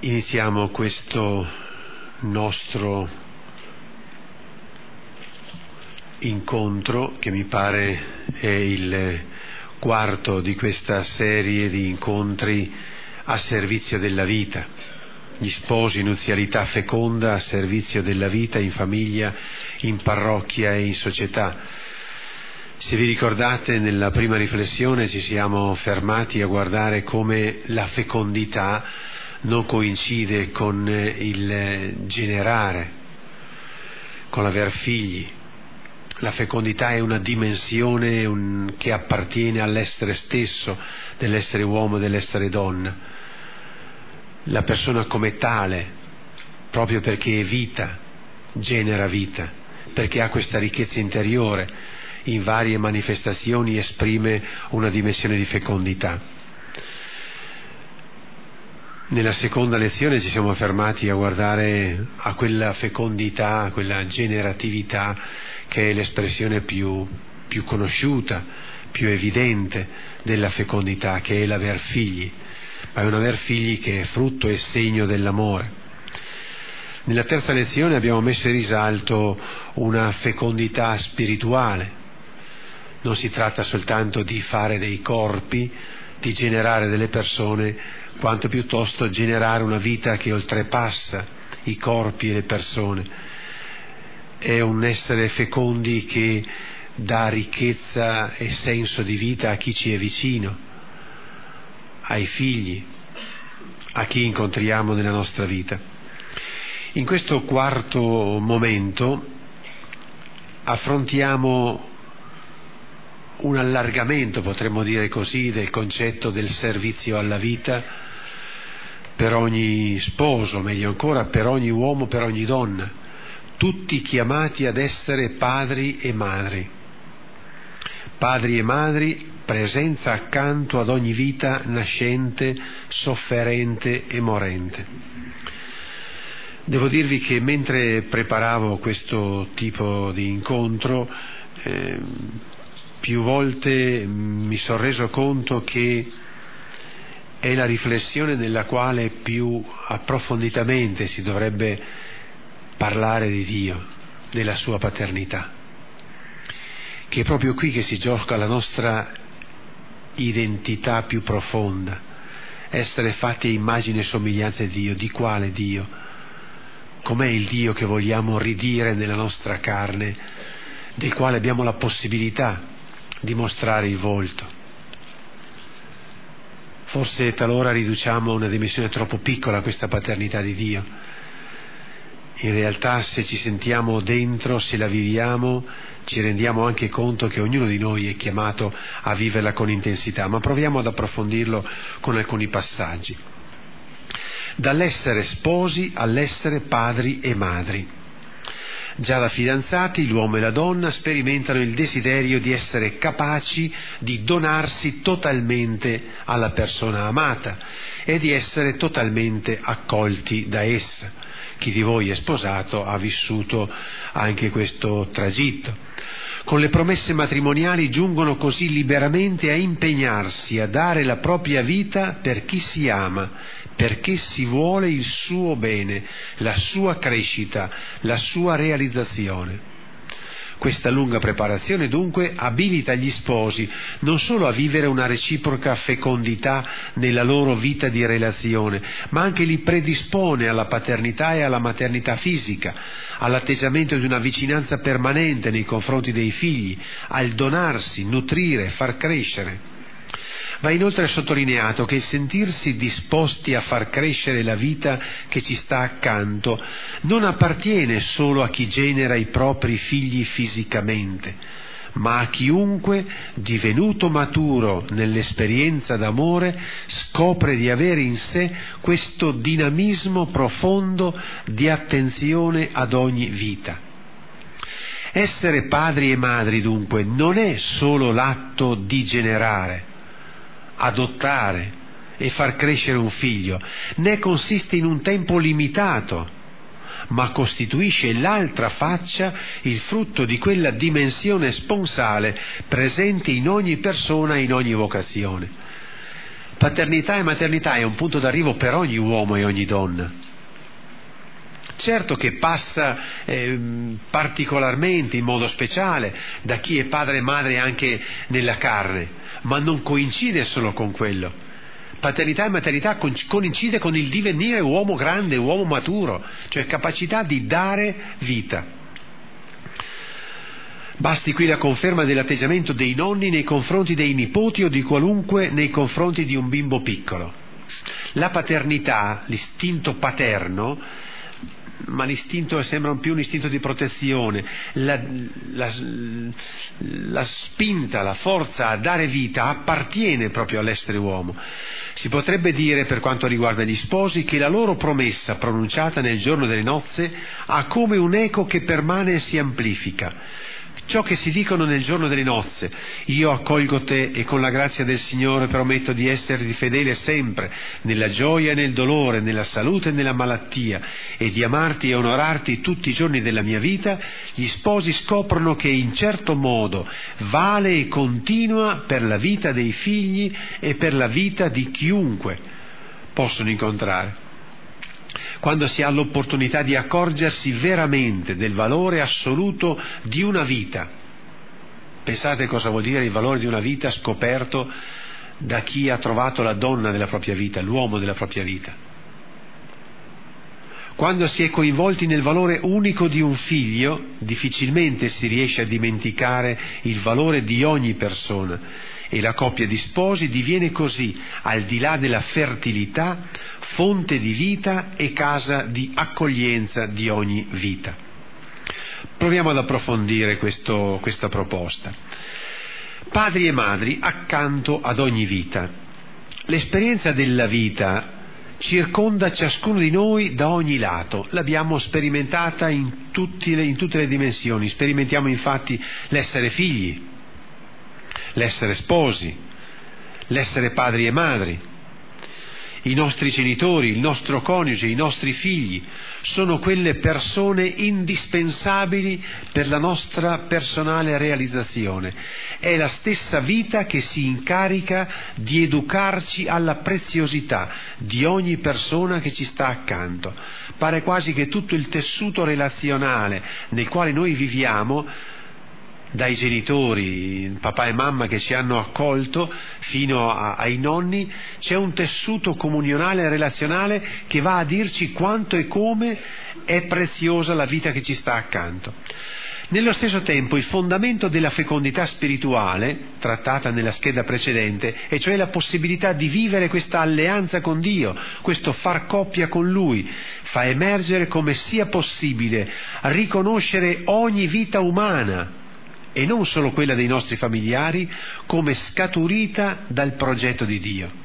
iniziamo questo nostro incontro che mi pare è il quarto di questa serie di incontri a servizio della vita, gli sposi, nuzialità feconda a servizio della vita in famiglia, in parrocchia e in società. Se vi ricordate nella prima riflessione ci siamo fermati a guardare come la fecondità non coincide con il generare, con l'aver figli. La fecondità è una dimensione un, che appartiene all'essere stesso dell'essere uomo e dell'essere donna. La persona come tale, proprio perché è vita, genera vita, perché ha questa ricchezza interiore, in varie manifestazioni esprime una dimensione di fecondità. Nella seconda lezione ci siamo fermati a guardare a quella fecondità, a quella generatività che è l'espressione più, più conosciuta, più evidente della fecondità, che è l'aver figli, ma è un aver figli che è frutto e segno dell'amore. Nella terza lezione abbiamo messo in risalto una fecondità spirituale. Non si tratta soltanto di fare dei corpi, di generare delle persone, quanto piuttosto generare una vita che oltrepassa i corpi e le persone. È un essere fecondi che dà ricchezza e senso di vita a chi ci è vicino, ai figli, a chi incontriamo nella nostra vita. In questo quarto momento affrontiamo un allargamento, potremmo dire così, del concetto del servizio alla vita per ogni sposo, meglio ancora per ogni uomo, per ogni donna, tutti chiamati ad essere padri e madri. Padri e madri, presenza accanto ad ogni vita nascente, sofferente e morente. Devo dirvi che mentre preparavo questo tipo di incontro, eh, più volte mi sono reso conto che è la riflessione nella quale più approfonditamente si dovrebbe parlare di Dio, della sua paternità, che è proprio qui che si gioca la nostra identità più profonda, essere fatti immagine e somiglianza di Dio, di quale Dio? Com'è il Dio che vogliamo ridire nella nostra carne, del quale abbiamo la possibilità di mostrare il volto? Forse talora riduciamo a una dimensione troppo piccola questa paternità di Dio. In realtà se ci sentiamo dentro, se la viviamo, ci rendiamo anche conto che ognuno di noi è chiamato a viverla con intensità, ma proviamo ad approfondirlo con alcuni passaggi. Dall'essere sposi all'essere padri e madri. Già da fidanzati l'uomo e la donna sperimentano il desiderio di essere capaci di donarsi totalmente alla persona amata e di essere totalmente accolti da essa. Chi di voi è sposato ha vissuto anche questo tragitto. Con le promesse matrimoniali giungono così liberamente a impegnarsi a dare la propria vita per chi si ama perché si vuole il suo bene, la sua crescita, la sua realizzazione. Questa lunga preparazione dunque abilita gli sposi non solo a vivere una reciproca fecondità nella loro vita di relazione, ma anche li predispone alla paternità e alla maternità fisica, all'atteggiamento di una vicinanza permanente nei confronti dei figli, al donarsi, nutrire, far crescere. Va inoltre sottolineato che il sentirsi disposti a far crescere la vita che ci sta accanto non appartiene solo a chi genera i propri figli fisicamente, ma a chiunque, divenuto maturo nell'esperienza d'amore, scopre di avere in sé questo dinamismo profondo di attenzione ad ogni vita. Essere padri e madri dunque non è solo l'atto di generare, adottare e far crescere un figlio, né consiste in un tempo limitato, ma costituisce l'altra faccia, il frutto di quella dimensione sponsale presente in ogni persona e in ogni vocazione. Paternità e maternità è un punto d'arrivo per ogni uomo e ogni donna. Certo che passa eh, particolarmente, in modo speciale, da chi è padre e madre anche nella carne, ma non coincide solo con quello. Paternità e maternità coincide con il divenire uomo grande, uomo maturo, cioè capacità di dare vita. Basti qui la conferma dell'atteggiamento dei nonni nei confronti dei nipoti o di qualunque nei confronti di un bimbo piccolo. La paternità, l'istinto paterno, ma l'istinto sembra più un istinto di protezione, la, la, la, spinta, la forza a dare vita appartiene proprio all'essere uomo. Si potrebbe dire, per quanto riguarda gli sposi, che la loro promessa pronunciata nel giorno delle nozze ha come un eco che permane e si amplifica ciò che si dicono nel giorno delle nozze. Io accolgo te e con la grazia del Signore prometto di esserti fedele sempre, nella gioia e nel dolore, nella salute e nella malattia, e di amarti e onorarti tutti i giorni della mia vita, gli sposi scoprono che in certo modo vale e continua per la vita dei figli e per la vita di chiunque possono incontrare quando si ha l'opportunità di accorgersi veramente del valore assoluto di una vita. Pensate cosa vuol dire il valore di una vita scoperto da chi ha trovato la donna della propria vita, l'uomo della propria vita. Quando si è coinvolti nel valore unico di un figlio, difficilmente si riesce a dimenticare il valore di ogni persona e la coppia di sposi diviene così, al di là della fertilità, fonte di vita e casa di accoglienza di ogni vita. Proviamo ad approfondire questo, questa proposta. Padri e madri accanto ad ogni vita. L'esperienza della vita circonda ciascuno di noi da ogni lato, l'abbiamo sperimentata in, le, in tutte le dimensioni, sperimentiamo infatti l'essere figli, l'essere sposi, l'essere padri e madri, i nostri genitori, il nostro coniuge, i nostri figli, sono quelle persone indispensabili per la nostra personale realizzazione. È la stessa vita che si incarica di educarci alla preziosità di ogni persona che ci sta accanto. Pare quasi che tutto il tessuto relazionale nel quale noi viviamo dai genitori, papà e mamma che ci hanno accolto fino a, ai nonni, c'è un tessuto comunionale e relazionale che va a dirci quanto e come è preziosa la vita che ci sta accanto. Nello stesso tempo il fondamento della fecondità spirituale, trattata nella scheda precedente, e cioè la possibilità di vivere questa alleanza con Dio, questo far coppia con Lui, fa emergere come sia possibile riconoscere ogni vita umana e non solo quella dei nostri familiari, come scaturita dal progetto di Dio.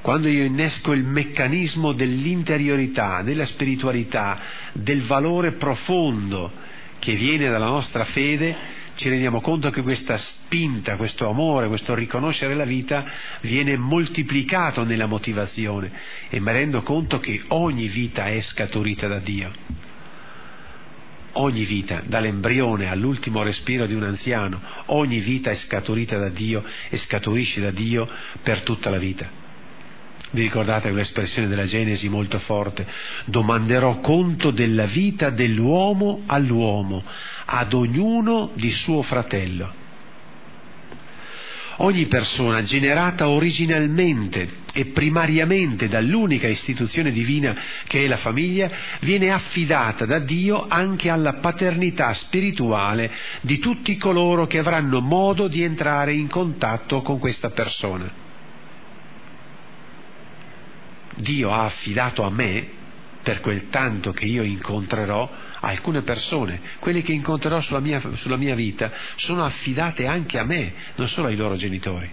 Quando io innesco il meccanismo dell'interiorità, della spiritualità, del valore profondo che viene dalla nostra fede, ci rendiamo conto che questa spinta, questo amore, questo riconoscere la vita viene moltiplicato nella motivazione e mi rendo conto che ogni vita è scaturita da Dio ogni vita, dall'embrione all'ultimo respiro di un anziano, ogni vita è scaturita da Dio e scaturisce da Dio per tutta la vita. Vi ricordate quell'espressione della Genesi molto forte? Domanderò conto della vita dell'uomo all'uomo, ad ognuno di suo fratello. Ogni persona generata originalmente e primariamente dall'unica istituzione divina che è la famiglia, viene affidata da Dio anche alla paternità spirituale di tutti coloro che avranno modo di entrare in contatto con questa persona. Dio ha affidato a me, per quel tanto che io incontrerò, alcune persone, quelle che incontrerò sulla mia, sulla mia vita, sono affidate anche a me, non solo ai loro genitori.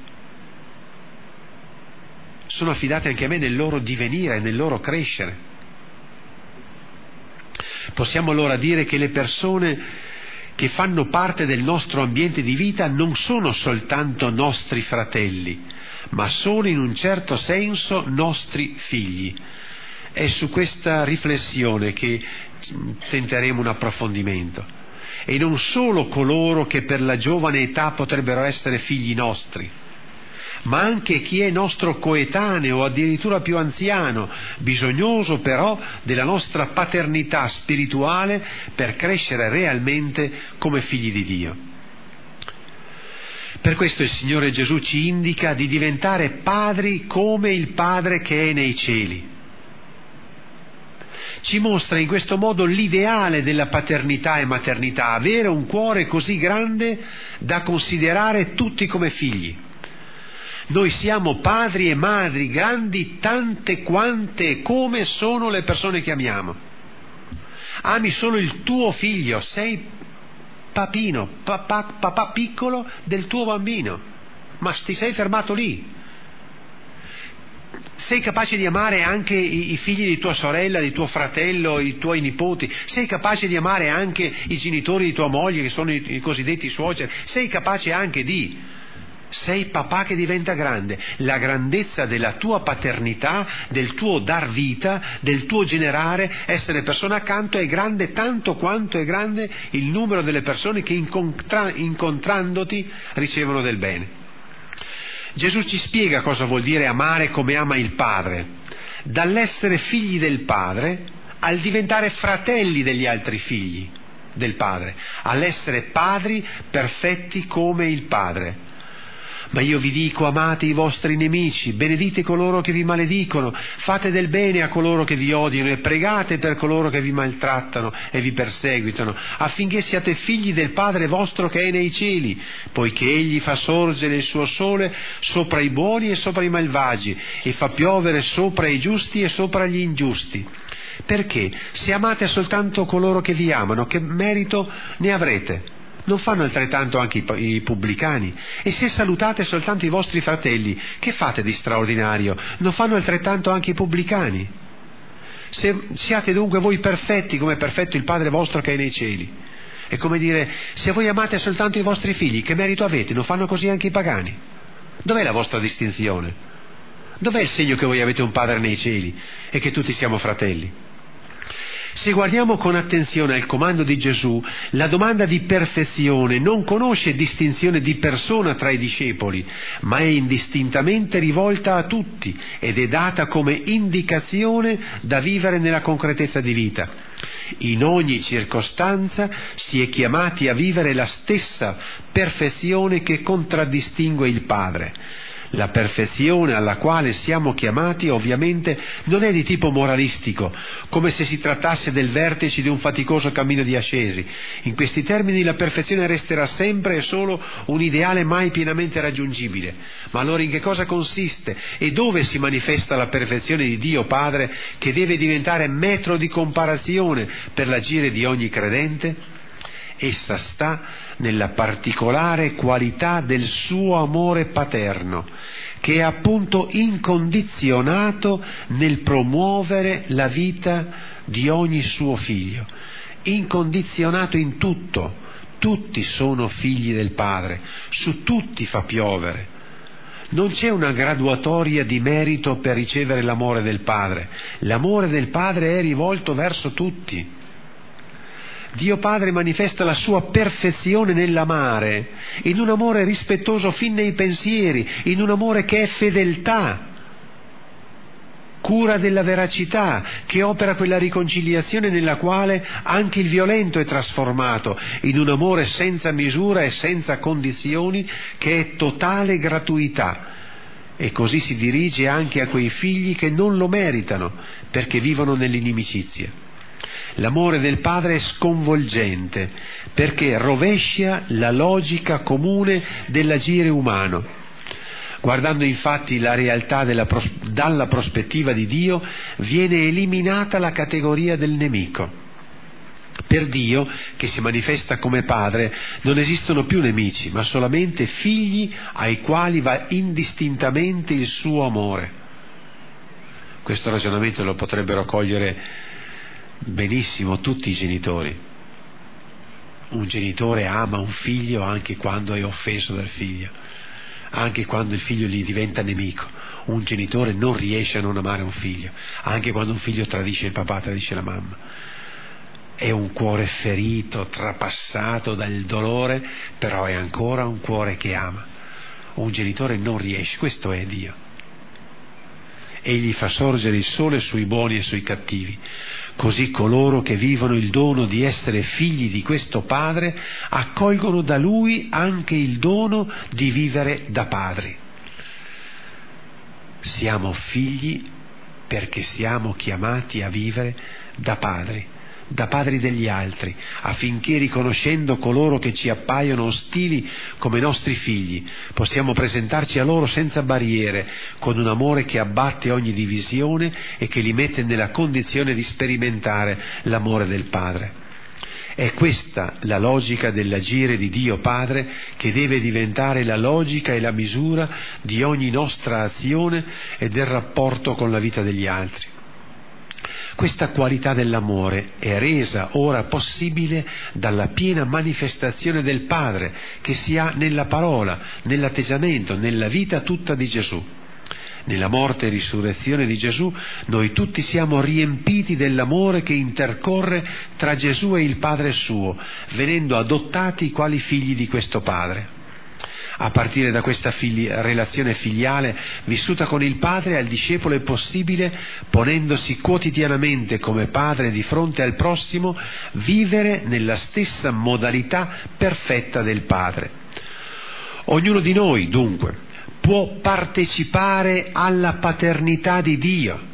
Sono affidate anche a me nel loro divenire, nel loro crescere. Possiamo allora dire che le persone che fanno parte del nostro ambiente di vita non sono soltanto nostri fratelli, ma sono in un certo senso nostri figli. È su questa riflessione che tenteremo un approfondimento. E non solo coloro che per la giovane età potrebbero essere figli nostri, ma anche chi è nostro coetaneo o addirittura più anziano, bisognoso però della nostra paternità spirituale per crescere realmente come figli di Dio. Per questo il Signore Gesù ci indica di diventare padri come il Padre che è nei cieli ci mostra in questo modo l'ideale della paternità e maternità, avere un cuore così grande da considerare tutti come figli. Noi siamo padri e madri grandi tante quante come sono le persone che amiamo. Ami solo il tuo figlio, sei papino, papà, papà piccolo del tuo bambino, ma ti sei fermato lì sei capace di amare anche i, i, figli di tua sorella, di tuo fratello, i tuoi nipoti, sei capace di amare anche i genitori di tua moglie che sono i, i cosiddetti suoceri, sei capace anche di... Sei papà che diventa grande. La grandezza della tua paternità, del tuo dar vita, del tuo generare, essere persona accanto è grande tanto quanto è grande il numero delle persone che incontra- incontrandoti ricevono del bene. Gesù ci spiega cosa vuol dire amare come ama il Padre, dall'essere figli del Padre al diventare fratelli degli altri figli del Padre, all'essere padri perfetti come il Padre. Ma io vi dico, amate i vostri nemici, benedite coloro che vi maledicono, fate del bene a coloro che vi odiano e pregate per coloro che vi maltrattano e vi perseguitano, affinché siate figli del Padre vostro che è nei cieli, poiché Egli fa sorgere il suo sole sopra i buoni e sopra i malvagi, e fa piovere sopra i giusti e sopra gli ingiusti. Perché se amate soltanto coloro che vi amano, che merito ne avrete? Non fanno altrettanto anche i, i pubblicani? E se salutate soltanto i vostri fratelli, che fate di straordinario? Non fanno altrettanto anche i pubblicani? Se, siate dunque voi perfetti come è perfetto il Padre vostro che è nei cieli. È come dire, se voi amate soltanto i vostri figli, che merito avete? Non fanno così anche i pagani? Dov'è la vostra distinzione? Dov'è il segno che voi avete un Padre nei cieli e che tutti siamo fratelli? Se guardiamo con attenzione al comando di Gesù, la domanda di perfezione non conosce distinzione di persona tra i discepoli, ma è indistintamente rivolta a tutti ed è data come indicazione da vivere nella concretezza di vita. In ogni circostanza si è chiamati a vivere la stessa perfezione che contraddistingue il Padre. La perfezione alla quale siamo chiamati ovviamente non è di tipo moralistico, come se si trattasse del vertice di un faticoso cammino di ascesi. In questi termini la perfezione resterà sempre e solo un ideale mai pienamente raggiungibile. Ma allora in che cosa consiste e dove si manifesta la perfezione di Dio Padre che deve diventare metro di comparazione per l'agire di ogni credente? Essa sta nella particolare qualità del suo amore paterno, che è appunto incondizionato nel promuovere la vita di ogni suo figlio, incondizionato in tutto. Tutti sono figli del Padre, su tutti fa piovere. Non c'è una graduatoria di merito per ricevere l'amore del Padre. L'amore del Padre è rivolto verso tutti. Dio Padre manifesta la sua perfezione nell'amare, in un amore rispettoso fin nei pensieri, in un amore che è fedeltà, cura della veracità, che opera quella riconciliazione nella quale anche il violento è trasformato in un amore senza misura e senza condizioni che è totale gratuità. E così si dirige anche a quei figli che non lo meritano perché vivono nell'inimicizia. L'amore del padre è sconvolgente perché rovescia la logica comune dell'agire umano. Guardando infatti la realtà della, dalla prospettiva di Dio, viene eliminata la categoria del nemico. Per Dio, che si manifesta come Padre, non esistono più nemici, ma solamente figli ai quali va indistintamente il suo amore. Questo ragionamento lo potrebbero cogliere benissimo tutti i genitori. Un genitore ama un figlio anche quando è offeso dal figlio, anche quando il figlio gli diventa nemico. Un genitore non riesce a non amare un figlio, anche quando un figlio tradisce il papà, tradisce la mamma. È un cuore ferito, trapassato dal dolore, però è ancora un cuore che ama un genitore non riesce, questo è Dio. Egli fa sorgere il sole sui buoni e sui cattivi. Così coloro che vivono il dono di essere figli di questo Padre accolgono da Lui anche il dono di vivere da padri. Siamo figli perché siamo chiamati a vivere da padri da padri degli altri, affinché riconoscendo coloro che ci appaiono ostili come nostri figli, possiamo presentarci a loro senza barriere, con un amore che abbatte ogni divisione e che li mette nella condizione di sperimentare l'amore del Padre. È questa la logica dell'agire di Dio Padre che deve diventare la logica e la misura di ogni nostra azione e del rapporto con la vita degli altri. Questa qualità dell'amore è resa ora possibile dalla piena manifestazione del Padre che si ha nella parola, nell'atteggiamento, nella vita tutta di Gesù. Nella morte e risurrezione di Gesù noi tutti siamo riempiti dell'amore che intercorre tra Gesù e il Padre suo, venendo adottati quali figli di questo Padre a partire da questa figli- relazione filiale vissuta con il padre al discepolo è possibile, ponendosi quotidianamente come padre di fronte al prossimo, vivere nella stessa modalità perfetta del padre. Ognuno di noi, dunque, può partecipare alla paternità di Dio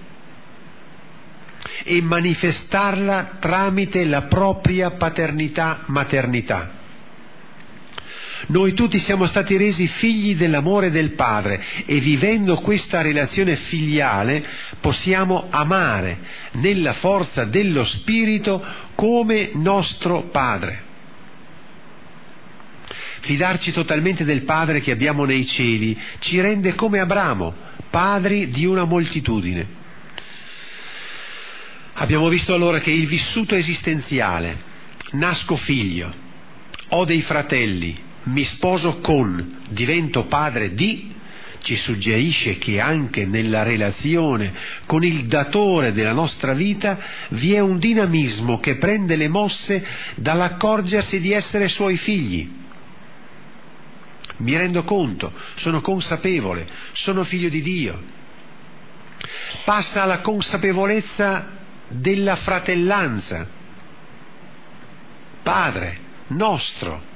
e manifestarla tramite la propria paternità-maternità. Noi tutti siamo stati resi figli dell'amore del Padre e vivendo questa relazione filiale possiamo amare nella forza dello Spirito come nostro Padre. Fidarci totalmente del Padre che abbiamo nei cieli ci rende come Abramo, padri di una moltitudine. Abbiamo visto allora che il vissuto esistenziale, nasco figlio, ho dei fratelli, mi sposo con, divento padre di, ci suggerisce che anche nella relazione con il datore della nostra vita vi è un dinamismo che prende le mosse dall'accorgersi di essere suoi figli. Mi rendo conto, sono consapevole, sono figlio di Dio. Passa alla consapevolezza della fratellanza. Padre nostro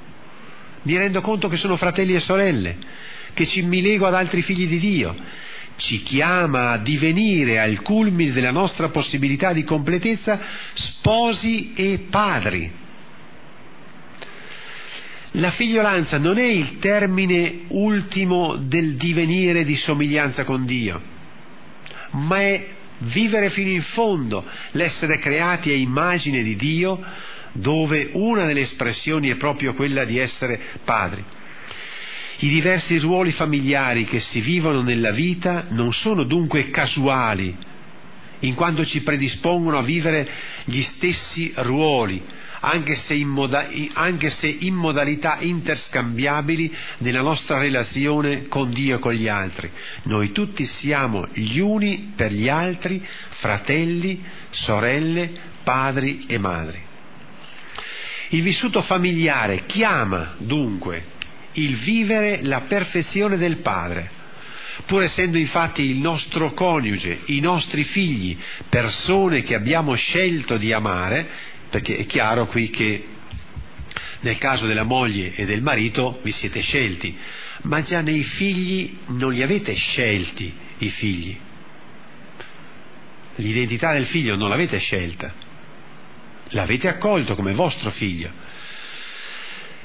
mi rendo conto che sono fratelli e sorelle, che ci, mi lego ad altri figli di Dio, ci chiama a divenire al culmine della nostra possibilità di completezza sposi e padri. La figliolanza non è il termine ultimo del divenire di somiglianza con Dio, ma è vivere fino in fondo, l'essere creati a immagine di Dio, dove una delle espressioni è proprio quella di essere padri. I diversi ruoli familiari che si vivono nella vita non sono dunque casuali, in quanto ci predispongono a vivere gli stessi ruoli, anche se, in, moda- anche se in modalità interscambiabili nella nostra relazione con Dio e con gli altri. Noi tutti siamo gli uni per gli altri, fratelli, sorelle, padri e madri. Il vissuto familiare chiama dunque il vivere la perfezione del Padre, pur essendo infatti il nostro coniuge, i nostri figli, persone che abbiamo scelto di amare, perché è chiaro qui che nel caso della moglie e del marito vi siete scelti, ma già nei figli non li avete scelti i figli. L'identità del figlio non l'avete scelta, l'avete accolto come vostro figlio.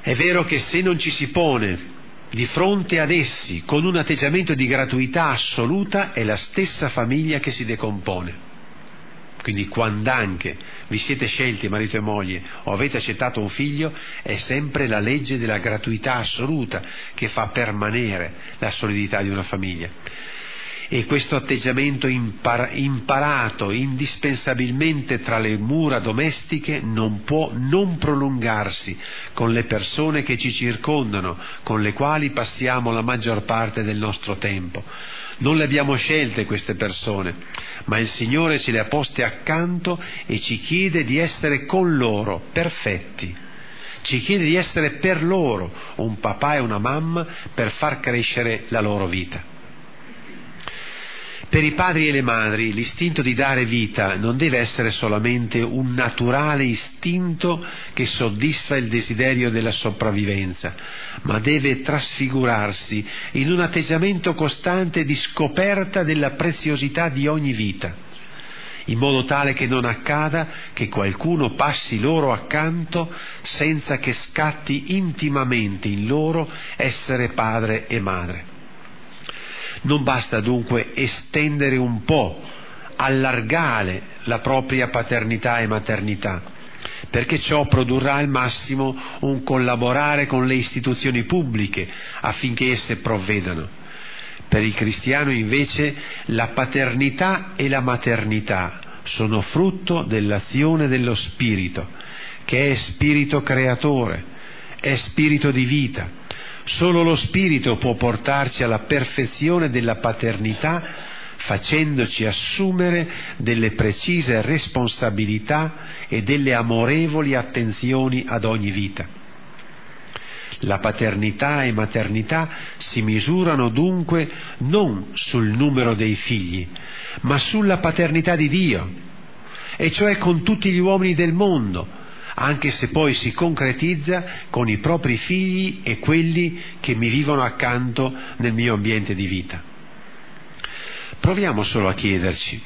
È vero che se non ci si pone di fronte ad essi con un atteggiamento di gratuità assoluta è la stessa famiglia che si decompone. Quindi quando anche vi siete scelti marito e moglie o avete accettato un figlio, è sempre la legge della gratuità assoluta che fa permanere la solidità di una famiglia e questo atteggiamento impar- imparato indispensabilmente tra le mura domestiche non può non prolungarsi con le persone che ci circondano, con le quali passiamo la maggior parte del nostro tempo. Non le abbiamo scelte queste persone, ma il Signore ce le ha poste accanto e ci chiede di essere con loro perfetti ci chiede di essere per loro un papà e una mamma per far crescere la loro vita. Per i padri e le madri l'istinto di dare vita non deve essere solamente un naturale istinto che soddisfa il desiderio della sopravvivenza, ma deve trasfigurarsi in un atteggiamento costante di scoperta della preziosità di ogni vita, in modo tale che non accada che qualcuno passi loro accanto senza che scatti intimamente in loro essere padre e madre. Non basta dunque estendere un po', allargare la propria paternità e maternità, perché ciò produrrà al massimo un collaborare con le istituzioni pubbliche affinché esse provvedano. Per il cristiano invece la paternità e la maternità sono frutto dell'azione dello Spirito, che è Spirito creatore, è Spirito di vita Solo lo Spirito può portarci alla perfezione della paternità facendoci assumere delle precise responsabilità e delle amorevoli attenzioni ad ogni vita. La paternità e maternità si misurano dunque non sul numero dei figli, ma sulla paternità di Dio, e cioè con tutti gli uomini del mondo, anche se poi si concretizza con i propri figli e quelli che mi vivono accanto nel mio ambiente di vita. Proviamo solo a chiederci,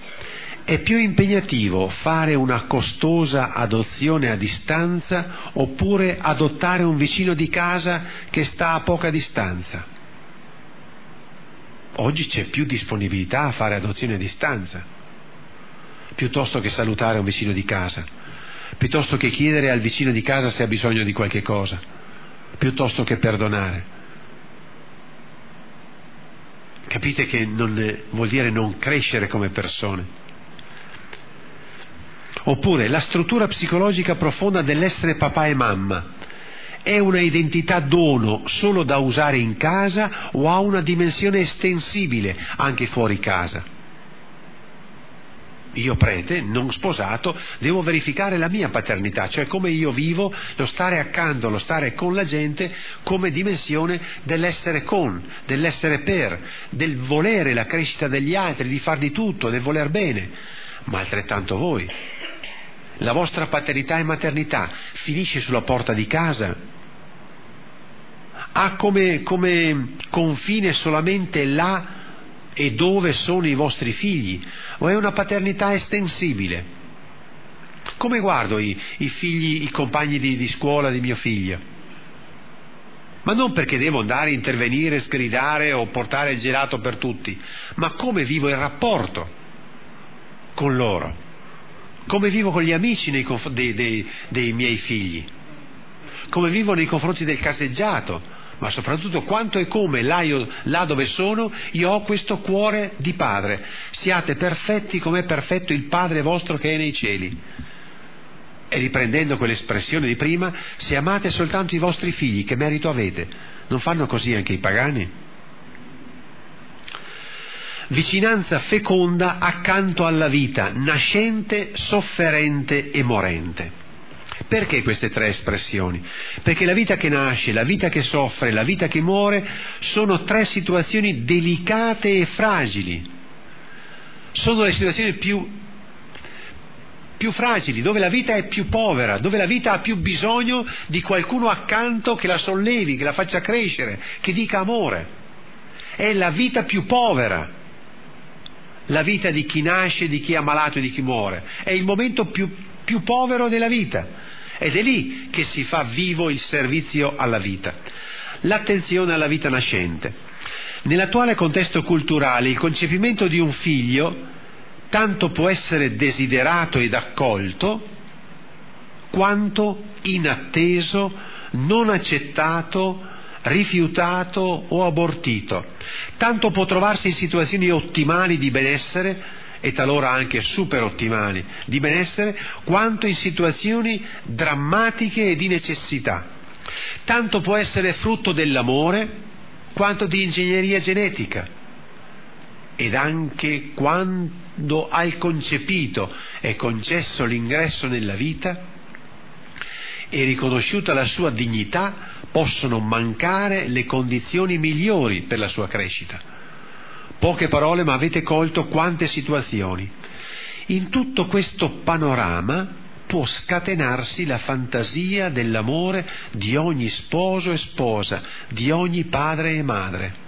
è più impegnativo fare una costosa adozione a distanza oppure adottare un vicino di casa che sta a poca distanza? Oggi c'è più disponibilità a fare adozione a distanza, piuttosto che salutare un vicino di casa piuttosto che chiedere al vicino di casa se ha bisogno di qualche cosa, piuttosto che perdonare. Capite che non, vuol dire non crescere come persone. Oppure la struttura psicologica profonda dell'essere papà e mamma è una identità dono solo da usare in casa o ha una dimensione estensibile anche fuori casa? Io prete, non sposato, devo verificare la mia paternità, cioè come io vivo, lo stare accanto, lo stare con la gente come dimensione dell'essere con, dell'essere per, del volere la crescita degli altri, di far di tutto, del voler bene, ma altrettanto voi. La vostra paternità e maternità finisce sulla porta di casa, ha come, come confine solamente là e dove sono i vostri figli, o è una paternità estensibile? Come guardo i, i figli, i compagni di, di scuola di mio figlio? Ma non perché devo andare a intervenire, sgridare o portare il gelato per tutti, ma come vivo il rapporto con loro, come vivo con gli amici conf- dei, dei, dei miei figli, come vivo nei confronti del caseggiato, ma soprattutto quanto e come là, io, là dove sono io ho questo cuore di padre. Siate perfetti come è perfetto il Padre vostro che è nei cieli. E riprendendo quell'espressione di prima, se amate soltanto i vostri figli, che merito avete? Non fanno così anche i pagani? Vicinanza feconda accanto alla vita, nascente, sofferente e morente. Perché queste tre espressioni? Perché la vita che nasce, la vita che soffre, la vita che muore sono tre situazioni delicate e fragili. Sono le situazioni più, più fragili, dove la vita è più povera, dove la vita ha più bisogno di qualcuno accanto che la sollevi, che la faccia crescere, che dica amore. È la vita più povera la vita di chi nasce, di chi è ammalato e di chi muore. È il momento più, più povero della vita. Ed è lì che si fa vivo il servizio alla vita. L'attenzione alla vita nascente. Nell'attuale contesto culturale il concepimento di un figlio tanto può essere desiderato ed accolto quanto inatteso, non accettato, rifiutato o abortito. Tanto può trovarsi in situazioni ottimali di benessere e talora anche super ottimali di benessere, quanto in situazioni drammatiche e di necessità. Tanto può essere frutto dell'amore quanto di ingegneria genetica. Ed anche quando al concepito è concesso l'ingresso nella vita, e riconosciuta la sua dignità possono mancare le condizioni migliori per la sua crescita. Poche parole, ma avete colto quante situazioni. In tutto questo panorama può scatenarsi la fantasia dell'amore di ogni sposo e sposa, di ogni padre e madre.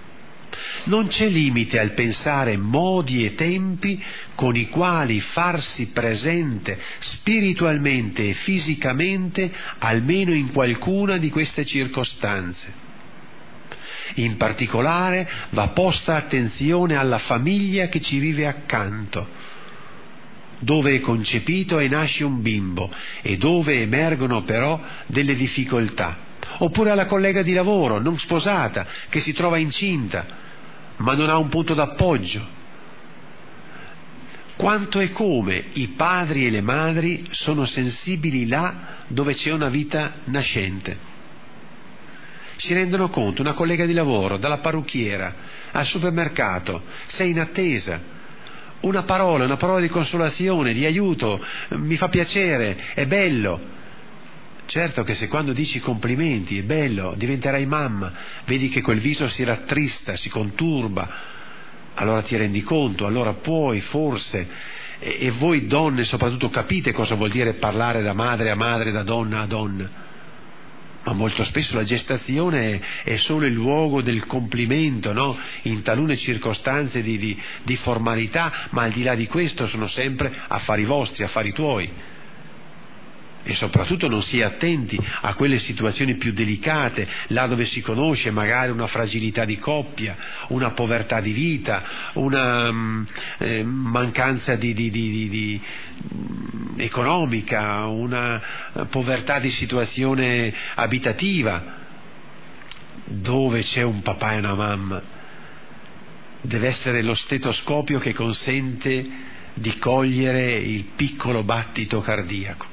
Non c'è limite al pensare modi e tempi con i quali farsi presente spiritualmente e fisicamente almeno in qualcuna di queste circostanze. In particolare va posta attenzione alla famiglia che ci vive accanto, dove è concepito e nasce un bimbo e dove emergono però delle difficoltà. Oppure alla collega di lavoro non sposata che si trova incinta ma non ha un punto d'appoggio. Quanto e come i padri e le madri sono sensibili là dove c'è una vita nascente. Si rendono conto, una collega di lavoro, dalla parrucchiera, al supermercato, sei in attesa, una parola, una parola di consolazione, di aiuto, mi fa piacere, è bello. Certo che se quando dici complimenti, è bello, diventerai mamma, vedi che quel viso si rattrista, si conturba, allora ti rendi conto, allora puoi forse, e, e voi donne soprattutto capite cosa vuol dire parlare da madre a madre, da donna a donna. Ma molto spesso la gestazione è, solo il luogo del complimento, no? in talune circostanze di, di, di formalità, ma al di là di questo sono sempre affari vostri, affari tuoi e soprattutto non si è attenti a quelle situazioni più delicate, là dove si conosce magari una fragilità di coppia, una povertà di vita, una mm, eh, mancanza di, di, di, mm, economica, una povertà di situazione abitativa, dove c'è un papà e una mamma. Deve essere lo stetoscopio che consente di cogliere il piccolo battito cardiaco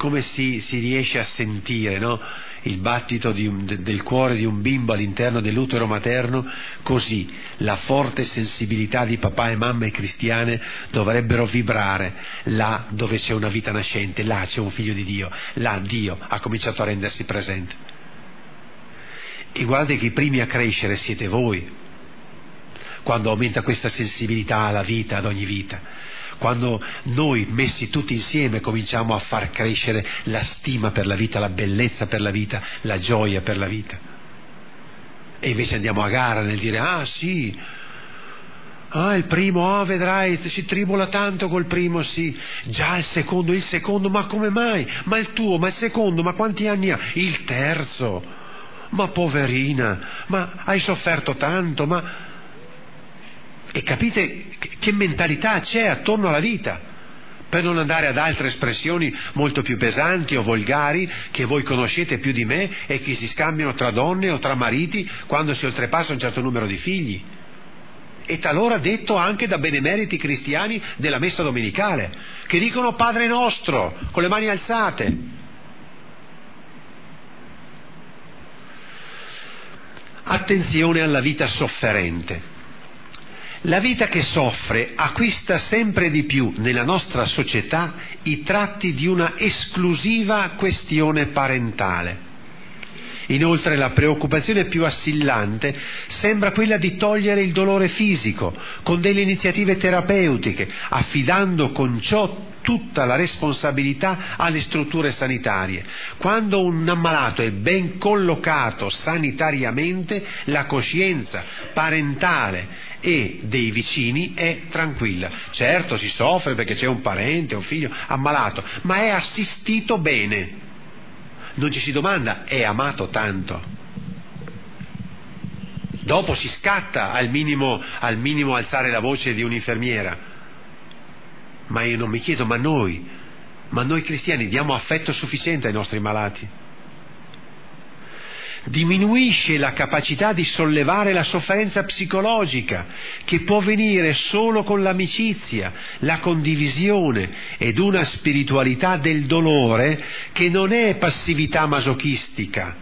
come si, si riesce a sentire no? il battito un, de, del cuore di un bimbo all'interno dell'utero materno, così la forte sensibilità di papà e mamme cristiane dovrebbero vibrare là dove c'è una vita nascente, là c'è un figlio di Dio, là Dio ha cominciato a rendersi presente. E guardate che i primi a crescere siete voi, quando aumenta questa sensibilità alla vita, ad ogni vita quando noi messi tutti insieme cominciamo a far crescere la stima per la vita, la bellezza per la vita, la gioia per la vita. E invece andiamo a gara nel dire, ah sì, Ah, il primo, ah, vedrai, si tribola tanto col primo, sì. Già il secondo, il secondo, ma come mai? Ma il tuo, ma il secondo, ma quanti anni ha? Il terzo. Ma poverina, ma hai sofferto tanto, ma e capite che mentalità c'è attorno alla vita, per non andare ad altre espressioni molto più pesanti o volgari che voi conoscete più di me e che si scambiano tra donne o tra mariti quando si oltrepassa un certo numero di figli. E talora detto anche da benemeriti cristiani della messa domenicale, che dicono Padre nostro, con le mani alzate. Attenzione alla vita sofferente. La vita che soffre acquista sempre di più nella nostra società i tratti di una esclusiva questione parentale. Inoltre la preoccupazione più assillante sembra quella di togliere il dolore fisico con delle iniziative terapeutiche, affidando con ciò tutta la responsabilità alle strutture sanitarie. Quando un ammalato è ben collocato sanitariamente, la coscienza parentale e dei vicini è tranquilla. Certo si soffre perché c'è un parente, un figlio ammalato, ma è assistito bene. Non ci si domanda, è amato tanto. Dopo si scatta al minimo, al minimo alzare la voce di un'infermiera. Ma io non mi chiedo, ma noi, ma noi cristiani diamo affetto sufficiente ai nostri malati? Diminuisce la capacità di sollevare la sofferenza psicologica che può venire solo con l'amicizia, la condivisione ed una spiritualità del dolore che non è passività masochistica,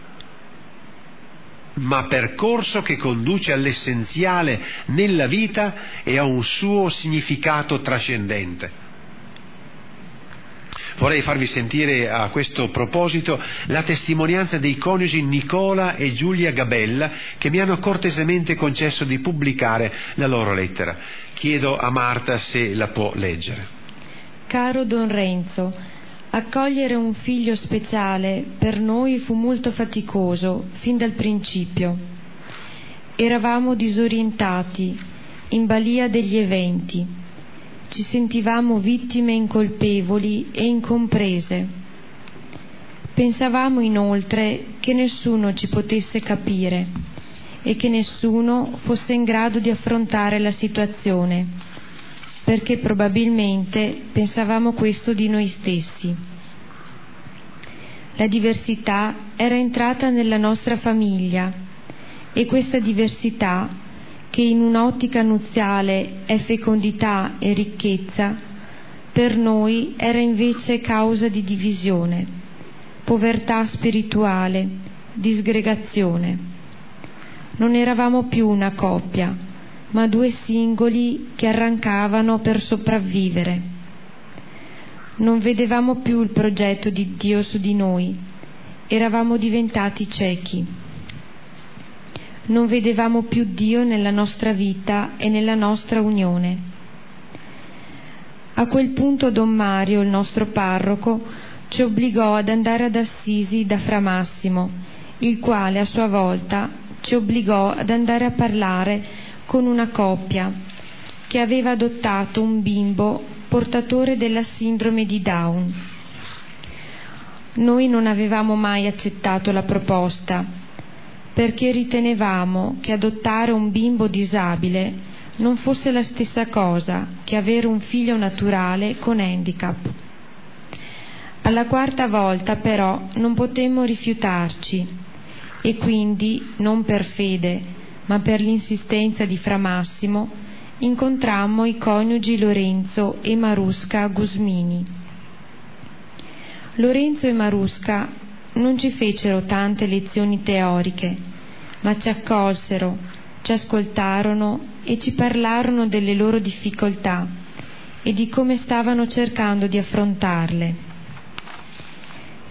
ma percorso che conduce all'essenziale nella vita e a un suo significato trascendente. Vorrei farvi sentire a questo proposito la testimonianza dei coniugi Nicola e Giulia Gabella che mi hanno cortesemente concesso di pubblicare la loro lettera. Chiedo a Marta se la può leggere. Caro Don Renzo, accogliere un figlio speciale per noi fu molto faticoso fin dal principio. Eravamo disorientati, in balia degli eventi. Ci sentivamo vittime incolpevoli e incomprese. Pensavamo inoltre che nessuno ci potesse capire e che nessuno fosse in grado di affrontare la situazione, perché probabilmente pensavamo questo di noi stessi. La diversità era entrata nella nostra famiglia e questa diversità, che in un'ottica nuziale è fecondità e ricchezza, per noi era invece causa di divisione, povertà spirituale, disgregazione non eravamo più una coppia, ma due singoli che arrancavano per sopravvivere. Non vedevamo più il progetto di Dio su di noi, eravamo diventati ciechi. Non vedevamo più Dio nella nostra vita e nella nostra unione. A quel punto Don Mario, il nostro parroco, ci obbligò ad andare ad Assisi da Fra Massimo, il quale a sua volta ci obbligò ad andare a parlare con una coppia che aveva adottato un bimbo portatore della sindrome di Down. Noi non avevamo mai accettato la proposta perché ritenevamo che adottare un bimbo disabile non fosse la stessa cosa che avere un figlio naturale con handicap. Alla quarta volta però non potemmo rifiutarci e quindi, non per fede, ma per l'insistenza di Fra Massimo, incontrammo i coniugi Lorenzo e Marusca Gusmini. Lorenzo e Marusca non ci fecero tante lezioni teoriche, ma ci accolsero, ci ascoltarono e ci parlarono delle loro difficoltà e di come stavano cercando di affrontarle.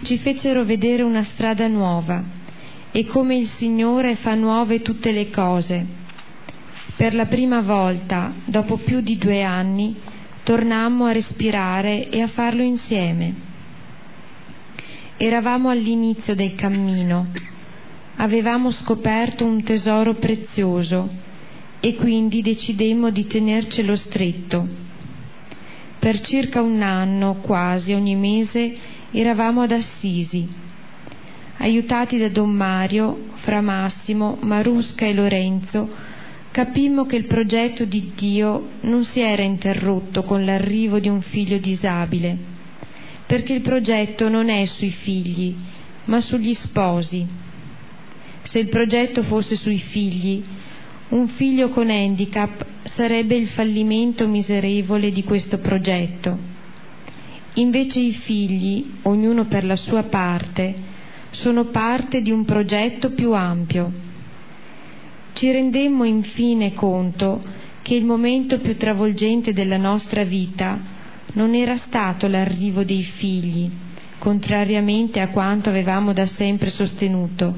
Ci fecero vedere una strada nuova e come il Signore fa nuove tutte le cose. Per la prima volta, dopo più di due anni, tornammo a respirare e a farlo insieme. Eravamo all'inizio del cammino, avevamo scoperto un tesoro prezioso e quindi decidemmo di tenercelo stretto. Per circa un anno, quasi ogni mese, eravamo ad Assisi aiutati da Don Mario, Fra Massimo, Marusca e Lorenzo, capimmo che il progetto di Dio non si era interrotto con l'arrivo di un figlio disabile, perché il progetto non è sui figli, ma sugli sposi. Se il progetto fosse sui figli, un figlio con handicap sarebbe il fallimento miserevole di questo progetto. Invece i figli, ognuno per la sua parte, sono parte di un progetto più ampio. Ci rendemmo infine conto che il momento più travolgente della nostra vita non era stato l'arrivo dei figli, contrariamente a quanto avevamo da sempre sostenuto,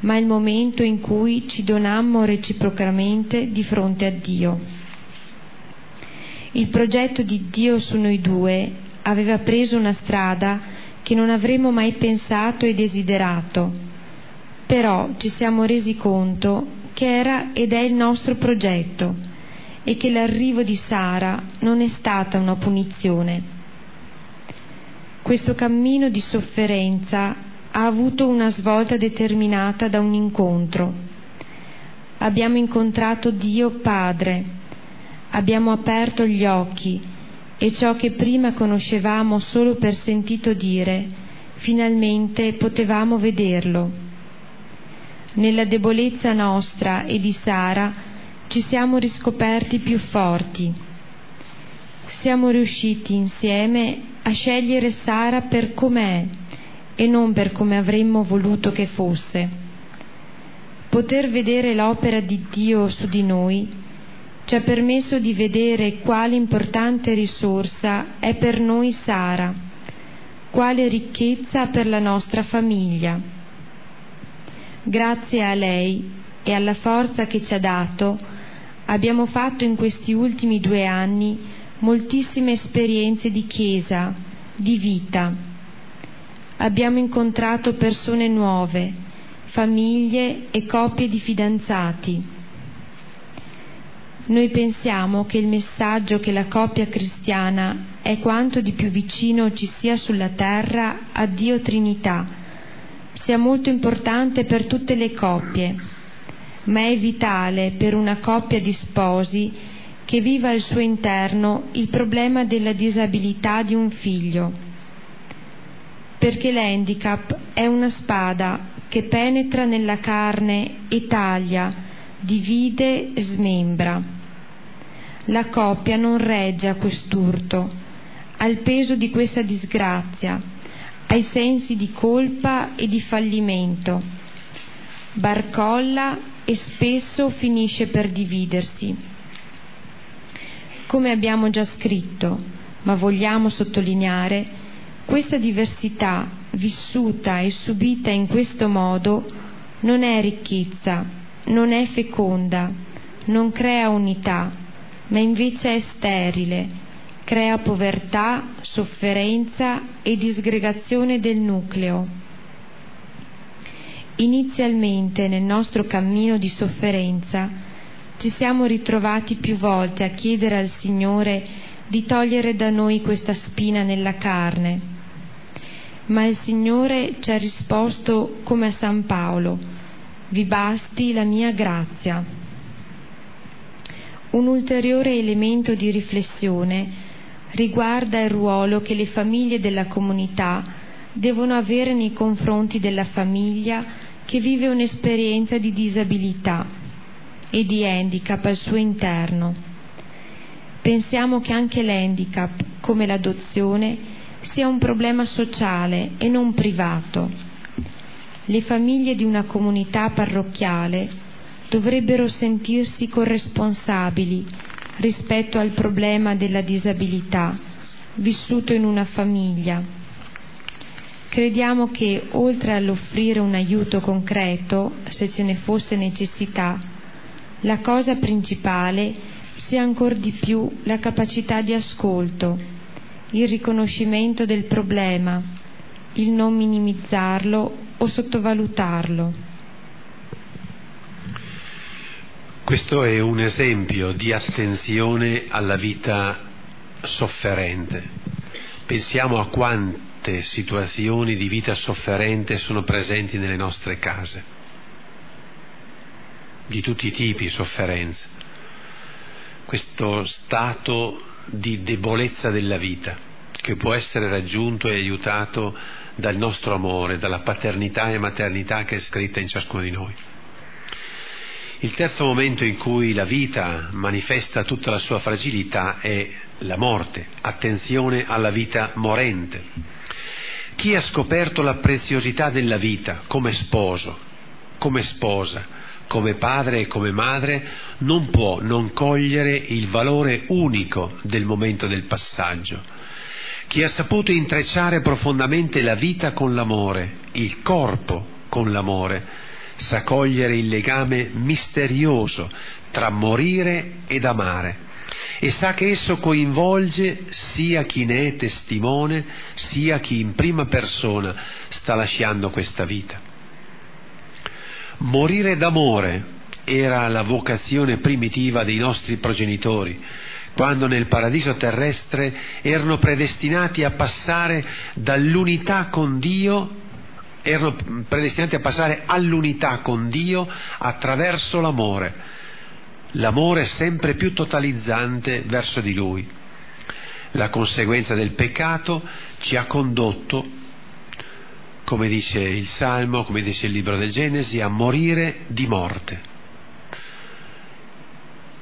ma il momento in cui ci donammo reciprocamente di fronte a Dio. Il progetto di Dio su noi due aveva preso una strada che non avremmo mai pensato e desiderato, però ci siamo resi conto che era ed è il nostro progetto e che l'arrivo di Sara non è stata una punizione. Questo cammino di sofferenza ha avuto una svolta determinata da un incontro. Abbiamo incontrato Dio Padre, abbiamo aperto gli occhi e ciò che prima conoscevamo solo per sentito dire, finalmente potevamo vederlo. Nella debolezza nostra e di Sara ci siamo riscoperti più forti. Siamo riusciti insieme a scegliere Sara per com'è e non per come avremmo voluto che fosse. Poter vedere l'opera di Dio su di noi ci ha permesso di vedere quale importante risorsa è per noi Sara, quale ricchezza per la nostra famiglia. Grazie a lei e alla forza che ci ha dato, abbiamo fatto in questi ultimi due anni moltissime esperienze di chiesa, di vita. Abbiamo incontrato persone nuove, famiglie e coppie di fidanzati. Noi pensiamo che il messaggio che la coppia cristiana è quanto di più vicino ci sia sulla terra a Dio Trinità, sia molto importante per tutte le coppie ma è vitale per una coppia di sposi che viva al suo interno il problema della disabilità di un figlio. Perché l'handicap è una spada che penetra nella carne e taglia, divide e smembra. La coppia non regge a quest'urto, al peso di questa disgrazia, ai sensi di colpa e di fallimento. Barcolla e spesso finisce per dividersi. Come abbiamo già scritto, ma vogliamo sottolineare, questa diversità vissuta e subita in questo modo non è ricchezza, non è feconda, non crea unità, ma invece è sterile, crea povertà, sofferenza e disgregazione del nucleo. Inizialmente nel nostro cammino di sofferenza ci siamo ritrovati più volte a chiedere al Signore di togliere da noi questa spina nella carne, ma il Signore ci ha risposto come a San Paolo, vi basti la mia grazia. Un ulteriore elemento di riflessione riguarda il ruolo che le famiglie della comunità devono avere nei confronti della famiglia che vive un'esperienza di disabilità e di handicap al suo interno. Pensiamo che anche l'handicap, come l'adozione, sia un problema sociale e non privato. Le famiglie di una comunità parrocchiale dovrebbero sentirsi corresponsabili rispetto al problema della disabilità vissuto in una famiglia Crediamo che oltre all'offrire un aiuto concreto, se ce ne fosse necessità, la cosa principale sia ancora di più la capacità di ascolto, il riconoscimento del problema, il non minimizzarlo o sottovalutarlo. Questo è un esempio di attenzione alla vita sofferente. Pensiamo a quante situazioni di vita sofferente sono presenti nelle nostre case, di tutti i tipi di sofferenza, questo stato di debolezza della vita che può essere raggiunto e aiutato dal nostro amore, dalla paternità e maternità che è scritta in ciascuno di noi. Il terzo momento in cui la vita manifesta tutta la sua fragilità è la morte, attenzione alla vita morente. Chi ha scoperto la preziosità della vita come sposo, come sposa, come padre e come madre, non può non cogliere il valore unico del momento del passaggio. Chi ha saputo intrecciare profondamente la vita con l'amore, il corpo con l'amore, sa cogliere il legame misterioso tra morire ed amare e sa che esso coinvolge sia chi ne è testimone, sia chi in prima persona sta lasciando questa vita. Morire d'amore era la vocazione primitiva dei nostri progenitori, quando nel paradiso terrestre erano predestinati a passare dall'unità con Dio, erano predestinati a passare all'unità con Dio attraverso l'amore l'amore sempre più totalizzante verso di lui. La conseguenza del peccato ci ha condotto, come dice il Salmo, come dice il libro del Genesi, a morire di morte.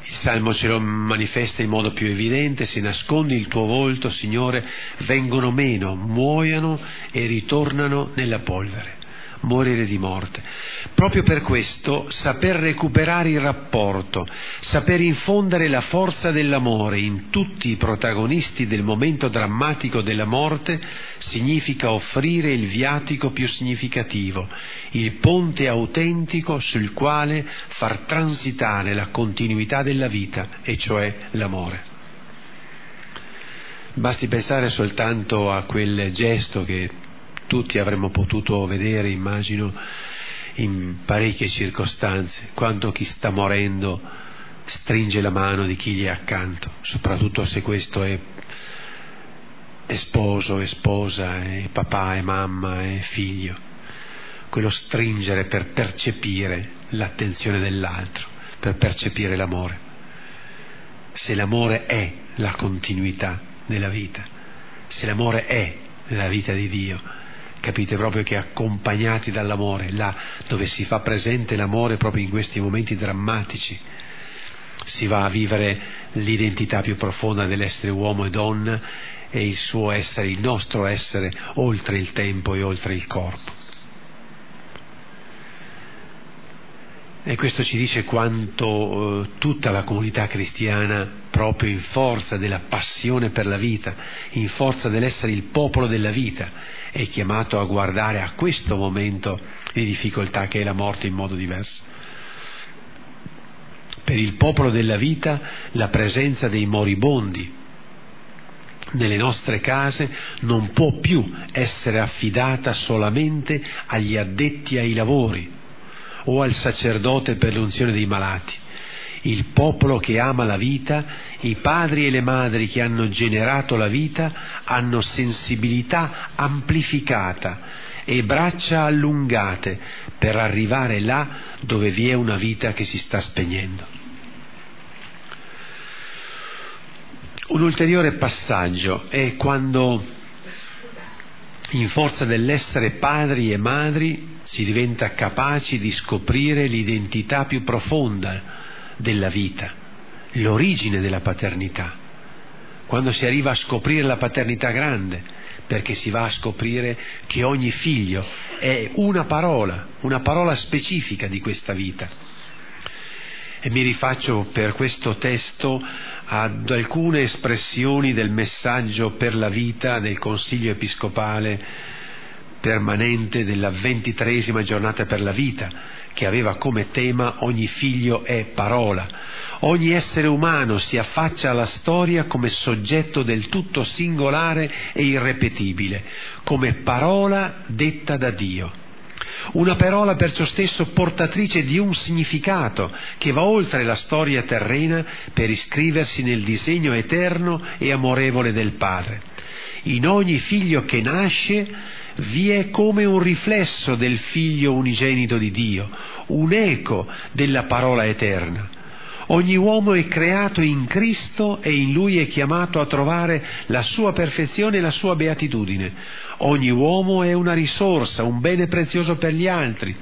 Il Salmo ce lo manifesta in modo più evidente, se nascondi il tuo volto, Signore, vengono meno, muoiono e ritornano nella polvere. Morire di morte. Proprio per questo saper recuperare il rapporto, saper infondere la forza dell'amore in tutti i protagonisti del momento drammatico della morte significa offrire il viatico più significativo, il ponte autentico sul quale far transitare la continuità della vita, e cioè l'amore. Basti pensare soltanto a quel gesto che tutti avremmo potuto vedere, immagino, in parecchie circostanze, quando chi sta morendo stringe la mano di chi gli è accanto, soprattutto se questo è, è sposo, è sposa, è papà, è mamma, è figlio. Quello stringere per percepire l'attenzione dell'altro, per percepire l'amore. Se l'amore è la continuità nella vita, se l'amore è la vita di Dio, capite proprio che accompagnati dall'amore, là dove si fa presente l'amore proprio in questi momenti drammatici, si va a vivere l'identità più profonda dell'essere uomo e donna e il suo essere, il nostro essere oltre il tempo e oltre il corpo. E questo ci dice quanto eh, tutta la comunità cristiana, proprio in forza della passione per la vita, in forza dell'essere il popolo della vita, è chiamato a guardare a questo momento di difficoltà che è la morte in modo diverso. Per il popolo della vita la presenza dei moribondi nelle nostre case non può più essere affidata solamente agli addetti ai lavori, o al sacerdote per l'unzione dei malati. Il popolo che ama la vita, i padri e le madri che hanno generato la vita hanno sensibilità amplificata e braccia allungate per arrivare là dove vi è una vita che si sta spegnendo. Un ulteriore passaggio è quando, in forza dell'essere padri e madri, si diventa capaci di scoprire l'identità più profonda della vita, l'origine della paternità. Quando si arriva a scoprire la paternità grande, perché si va a scoprire che ogni figlio è una parola, una parola specifica di questa vita. E mi rifaccio per questo testo ad alcune espressioni del messaggio per la vita del Consiglio Episcopale permanente della ventitresima giornata per la vita, che aveva come tema ogni figlio è parola. Ogni essere umano si affaccia alla storia come soggetto del tutto singolare e irrepetibile, come parola detta da Dio. Una parola perciò stesso portatrice di un significato che va oltre la storia terrena per iscriversi nel disegno eterno e amorevole del Padre. In ogni figlio che nasce vi è come un riflesso del figlio unigenito di Dio, un eco della parola eterna. Ogni uomo è creato in Cristo e in Lui è chiamato a trovare la sua perfezione e la sua beatitudine. Ogni uomo è una risorsa, un bene prezioso per gli altri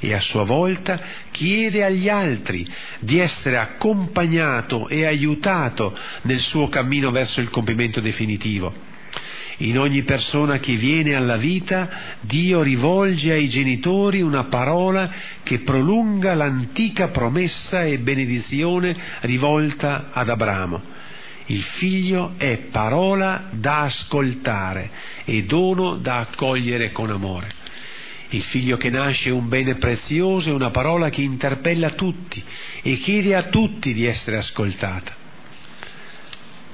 e a sua volta chiede agli altri di essere accompagnato e aiutato nel suo cammino verso il compimento definitivo. In ogni persona che viene alla vita, Dio rivolge ai genitori una parola che prolunga l'antica promessa e benedizione rivolta ad Abramo. Il figlio è parola da ascoltare e dono da accogliere con amore. Il figlio che nasce è un bene prezioso, è una parola che interpella tutti e chiede a tutti di essere ascoltata.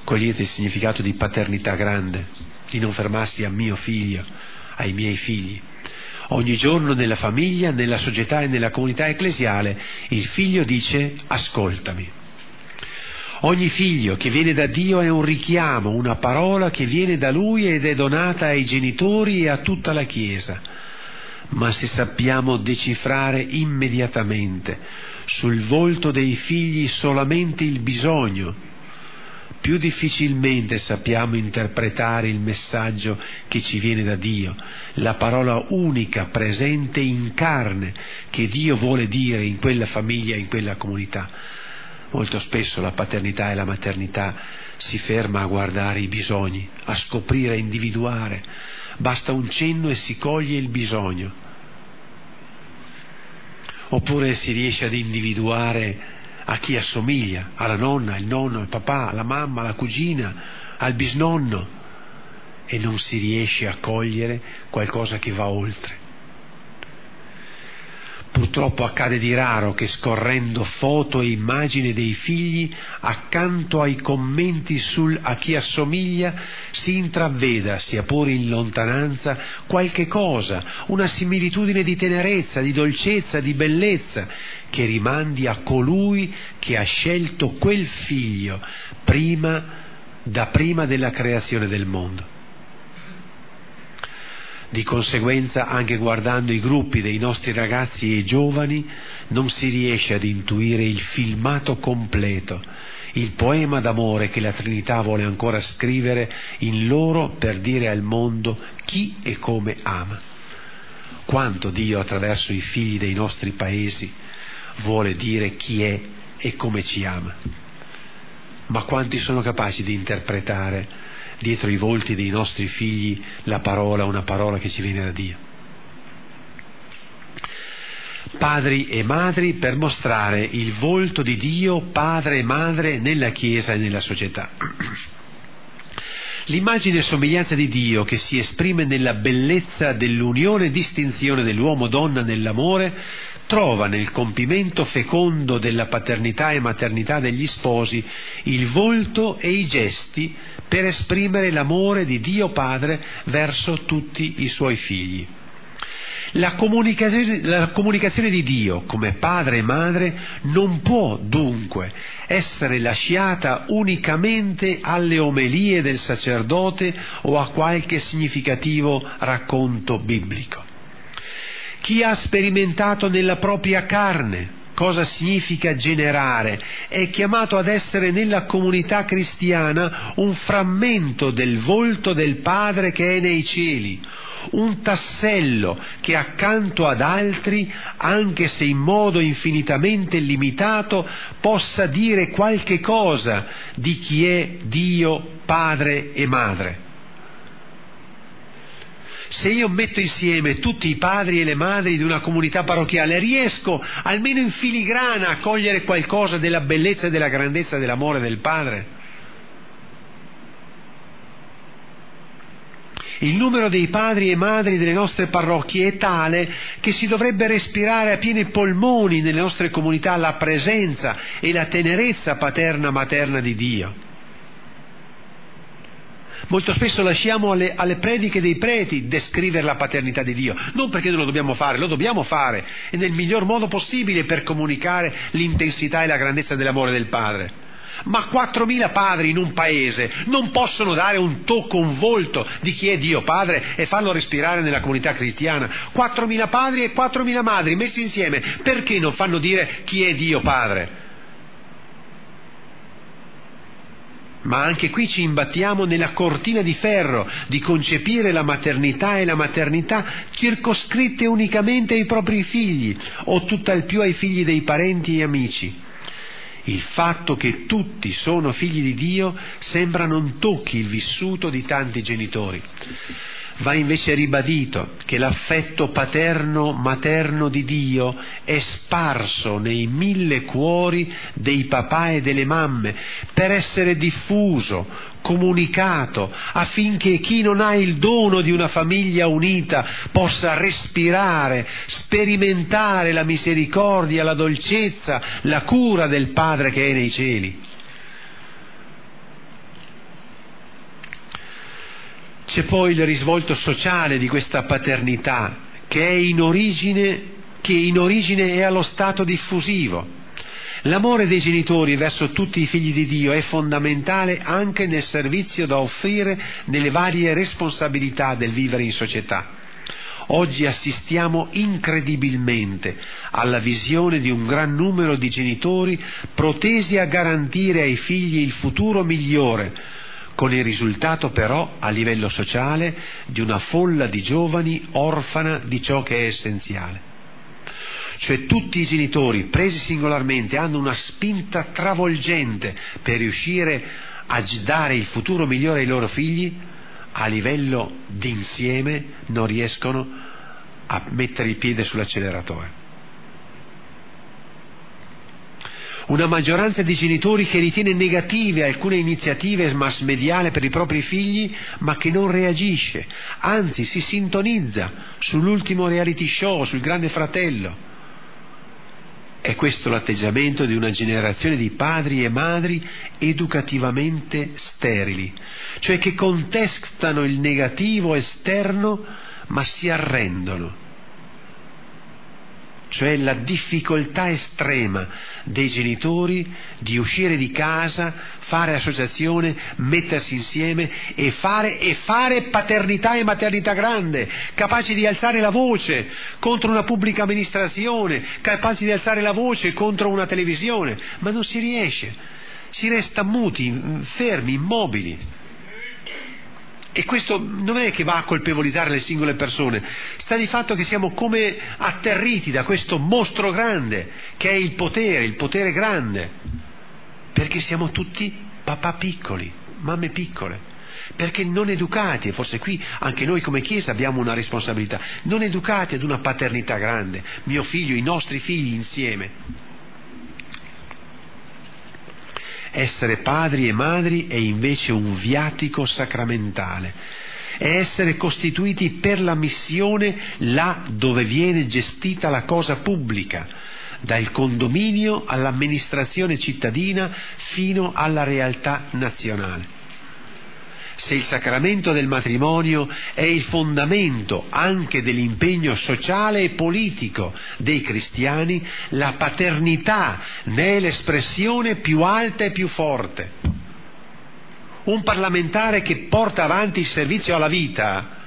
Cogliete il significato di paternità grande di non fermarsi a mio figlio, ai miei figli. Ogni giorno nella famiglia, nella società e nella comunità ecclesiale il figlio dice ascoltami. Ogni figlio che viene da Dio è un richiamo, una parola che viene da Lui ed è donata ai genitori e a tutta la Chiesa. Ma se sappiamo decifrare immediatamente sul volto dei figli solamente il bisogno, più difficilmente sappiamo interpretare il messaggio che ci viene da Dio, la parola unica presente in carne che Dio vuole dire in quella famiglia, in quella comunità. Molto spesso la paternità e la maternità si ferma a guardare i bisogni, a scoprire, a individuare. Basta un cenno e si coglie il bisogno. oppure si riesce ad individuare a chi assomiglia, alla nonna, al nonno, al papà, alla mamma, alla cugina, al bisnonno e non si riesce a cogliere qualcosa che va oltre. Purtroppo accade di raro che scorrendo foto e immagini dei figli, accanto ai commenti sul a chi assomiglia, si intraveda, sia pure in lontananza, qualche cosa, una similitudine di tenerezza, di dolcezza, di bellezza, che rimandi a colui che ha scelto quel figlio prima, da prima della creazione del mondo. Di conseguenza, anche guardando i gruppi dei nostri ragazzi e giovani, non si riesce ad intuire il filmato completo, il poema d'amore che la Trinità vuole ancora scrivere in loro per dire al mondo chi e come ama. Quanto Dio attraverso i figli dei nostri paesi vuole dire chi è e come ci ama. Ma quanti sono capaci di interpretare dietro i volti dei nostri figli la parola, una parola che ci viene da Dio. Padri e madri per mostrare il volto di Dio, padre e madre nella Chiesa e nella società. L'immagine e somiglianza di Dio che si esprime nella bellezza dell'unione e distinzione dell'uomo-donna nell'amore trova nel compimento fecondo della paternità e maternità degli sposi il volto e i gesti per esprimere l'amore di Dio Padre verso tutti i suoi figli. La comunicazione, la comunicazione, di Dio come padre e madre non può dunque essere lasciata unicamente alle omelie del sacerdote o a qualche significativo racconto biblico. Chi ha sperimentato nella propria carne cosa significa generare, è chiamato ad essere nella comunità cristiana un frammento del volto del Padre che è nei cieli, un tassello che accanto ad altri, anche se in modo infinitamente limitato, possa dire qualche cosa di chi è Dio, Padre e Madre se io metto insieme tutti i padri e le madri di una comunità parrocchiale, riesco almeno in filigrana a cogliere qualcosa della bellezza e della grandezza dell'amore del Padre? Il numero dei padri e madri delle nostre parrocchie è tale che si dovrebbe respirare a pieni polmoni nelle nostre comunità la presenza e la tenerezza paterna-materna di Dio. Molto spesso lasciamo alle, alle, prediche dei preti descrivere la paternità di Dio, non perché non lo dobbiamo fare, lo dobbiamo fare e nel miglior modo possibile per comunicare l'intensità e la grandezza dell'amore del Padre. Ma 4.000 padri in un paese non possono dare un tocco, un volto di chi è Dio Padre e farlo respirare nella comunità cristiana. 4.000 padri e 4.000 madri messi insieme, perché non fanno dire chi è Dio Padre? Ma anche qui ci imbattiamo nella cortina di ferro di concepire la maternità e la maternità circoscritte unicamente ai propri figli o tutt'al più ai figli dei parenti e amici. Il fatto che tutti sono figli di Dio sembra non tocchi il vissuto di tanti genitori. Va invece ribadito che l'affetto paterno-materno di Dio è sparso nei mille cuori dei papà e delle mamme per essere diffuso, comunicato, affinché chi non ha il dono di una famiglia unita possa respirare, sperimentare la misericordia, la dolcezza, la cura del Padre che è nei cieli. C'è poi il risvolto sociale di questa paternità che, in origine, che in origine è allo stato diffusivo. L'amore dei genitori verso tutti i figli di Dio è fondamentale anche nel servizio da offrire nelle varie responsabilità del vivere in società. Oggi assistiamo incredibilmente alla visione di un gran numero di genitori protesi a garantire ai figli il futuro migliore, con il risultato però a livello sociale di una folla di giovani orfana di ciò che è essenziale. Cioè tutti i genitori presi singolarmente hanno una spinta travolgente per riuscire a dare il futuro migliore ai loro figli, a livello d'insieme non riescono a mettere il piede sull'acceleratore. Una maggioranza di genitori che ritiene negative alcune iniziative mass mediale per i propri figli, ma che non reagisce, anzi si sintonizza sull'ultimo reality show, sul grande fratello. È questo l'atteggiamento di una generazione di padri e madri educativamente sterili, cioè che contestano il negativo esterno ma si arrendono cioè la difficoltà estrema dei genitori di uscire di casa, fare associazione, mettersi insieme e fare, e fare paternità e maternità grande, capaci di alzare la voce contro una pubblica amministrazione, capaci di alzare la voce contro una televisione, ma non si riesce, si resta muti, fermi, immobili. E questo non è che va a colpevolizzare le singole persone, sta di fatto che siamo come atterriti da questo mostro grande, che è il potere, il potere grande, perché siamo tutti papà piccoli, mamme piccole, perché non educati, e forse qui anche noi come Chiesa abbiamo una responsabilità, non educati ad una paternità grande, mio figlio, i nostri figli insieme. Essere padri e madri è invece un viatico sacramentale. È essere costituiti per la missione là dove viene gestita la cosa pubblica, dal condominio all'amministrazione cittadina fino alla realtà nazionale se il sacramento del matrimonio è il fondamento anche dell'impegno sociale e politico dei cristiani, la paternità ne è l'espressione più alta e più forte. Un parlamentare che porta avanti il servizio alla vita,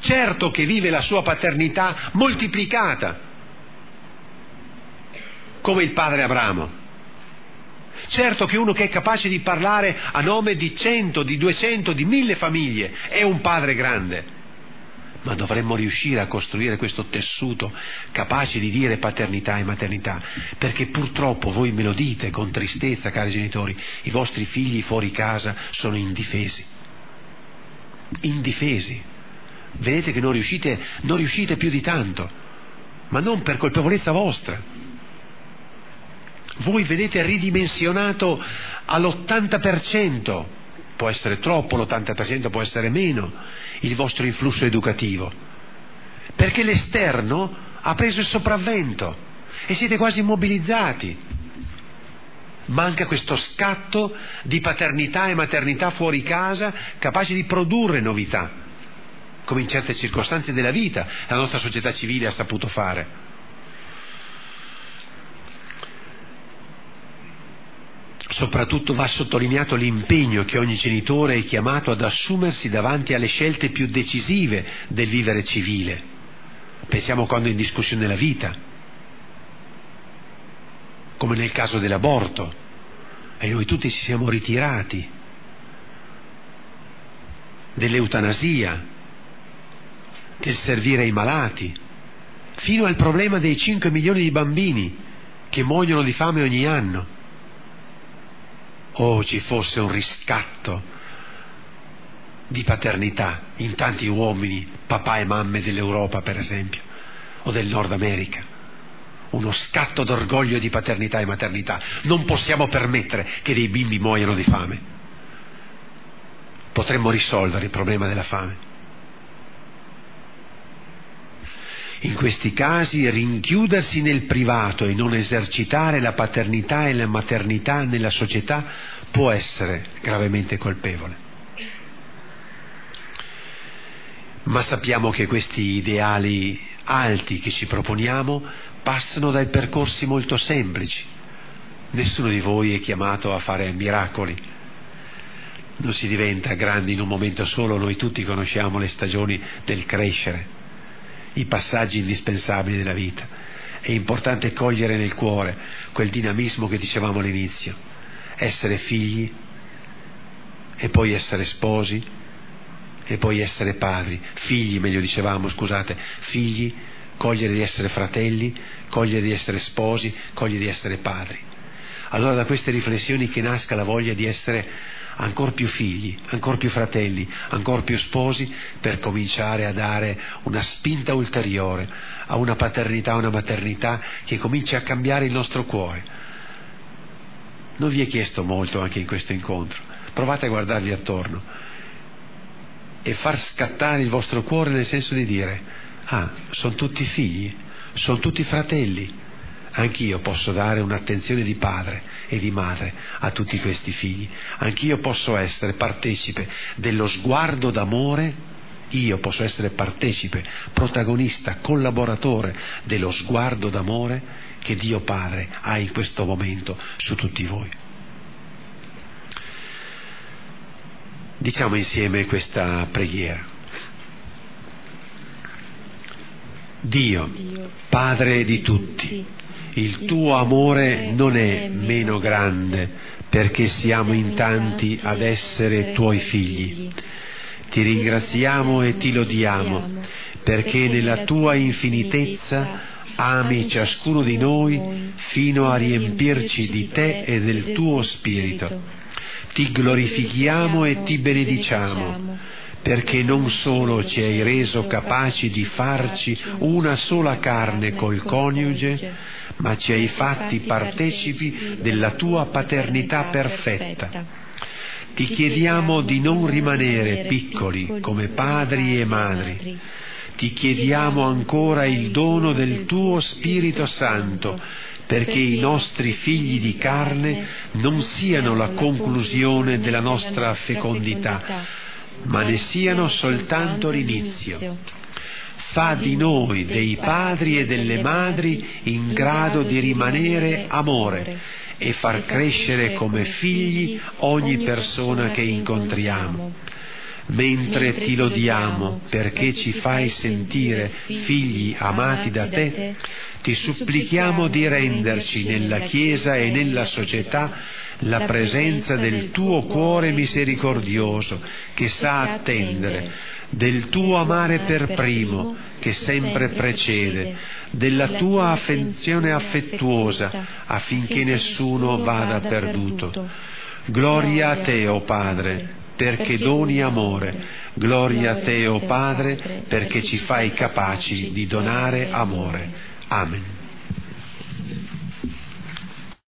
certo che vive la sua paternità moltiplicata, come il padre Abramo Certo che uno che è capace di parlare a nome di cento, di duecento, di mille famiglie è un padre grande. Ma dovremmo riuscire a costruire questo tessuto capace di dire paternità e maternità, perché purtroppo voi me lo dite con tristezza, cari genitori, i vostri figli fuori casa sono indifesi. Indifesi. Vedete che non riuscite, non riuscite più di tanto, ma non per colpevolezza vostra voi vedete ridimensionato all'80%, può essere troppo, l'80% può essere meno, il vostro influsso educativo, perché l'esterno ha preso il sopravvento e siete quasi immobilizzati. Manca questo scatto di paternità e maternità fuori casa capace di produrre novità, come in certe circostanze della vita la nostra società civile ha saputo fare. Soprattutto va sottolineato l'impegno che ogni genitore è chiamato ad assumersi davanti alle scelte più decisive del vivere civile. Pensiamo quando è in discussione la vita, come nel caso dell'aborto, e noi tutti ci siamo ritirati, dell'eutanasia, del servire ai malati, fino al problema dei 5 milioni di bambini che muoiono di fame ogni anno oh ci fosse un riscatto di paternità in tanti uomini, papà e mamme dell'Europa per esempio, o del Nord America. Uno scatto d'orgoglio di paternità e maternità. Non possiamo permettere che dei bimbi muoiano di fame. Potremmo risolvere il problema della fame. In questi casi rinchiudersi nel privato e non esercitare la paternità e la maternità nella società può essere gravemente colpevole. Ma sappiamo che questi ideali alti che ci proponiamo passano dai percorsi molto semplici. Nessuno di voi è chiamato a fare miracoli. Non si diventa grandi in un momento solo, noi tutti conosciamo le stagioni del crescere i passaggi indispensabili della vita. È importante cogliere nel cuore quel dinamismo che dicevamo all'inizio, essere figli e poi essere sposi e poi essere padri, figli meglio dicevamo, scusate, figli, cogliere di essere fratelli, cogliere di essere sposi, cogliere di essere padri. Allora da queste riflessioni che nasca la voglia di essere ancora più figli, ancora più fratelli, ancora più sposi per cominciare a dare una spinta ulteriore a una paternità, a una maternità che cominci a cambiare il nostro cuore. Non vi è chiesto molto anche in questo incontro. Provate a guardarvi attorno e far scattare il vostro cuore nel senso di dire, ah, sono tutti figli, sono tutti fratelli, Anch'io posso dare un'attenzione di padre e di madre a tutti questi figli. Anch'io posso essere partecipe dello sguardo d'amore. Io posso essere partecipe, protagonista, collaboratore dello sguardo d'amore che Dio Padre ha in questo momento su tutti voi. Diciamo insieme questa preghiera. Dio, Padre di tutti, il tuo amore non è meno grande perché siamo in tanti ad essere tuoi figli. Ti ringraziamo e ti lodiamo perché nella tua infinitezza ami ciascuno di noi fino a riempirci di te e del tuo spirito. Ti glorifichiamo e ti benediciamo perché non solo ci hai reso capaci di farci una sola carne col coniuge, ma ci hai fatti partecipi della tua paternità perfetta. Ti chiediamo di non rimanere piccoli come padri e madri. Ti chiediamo ancora il dono del tuo Spirito Santo perché i nostri figli di carne non siano la conclusione della nostra fecondità, ma ne siano soltanto l'inizio fa di noi, dei padri e delle madri, in grado di rimanere amore e far crescere come figli ogni persona che incontriamo. Mentre ti lodiamo perché ci fai sentire figli amati da te, ti supplichiamo di renderci nella Chiesa e nella società la presenza del tuo cuore misericordioso che sa attendere del tuo amare per primo che sempre precede, della tua affezione affettuosa affinché nessuno vada perduto. Gloria a te, o oh Padre, perché doni amore. Gloria a te, o oh Padre, perché ci fai capaci di donare amore. Amen.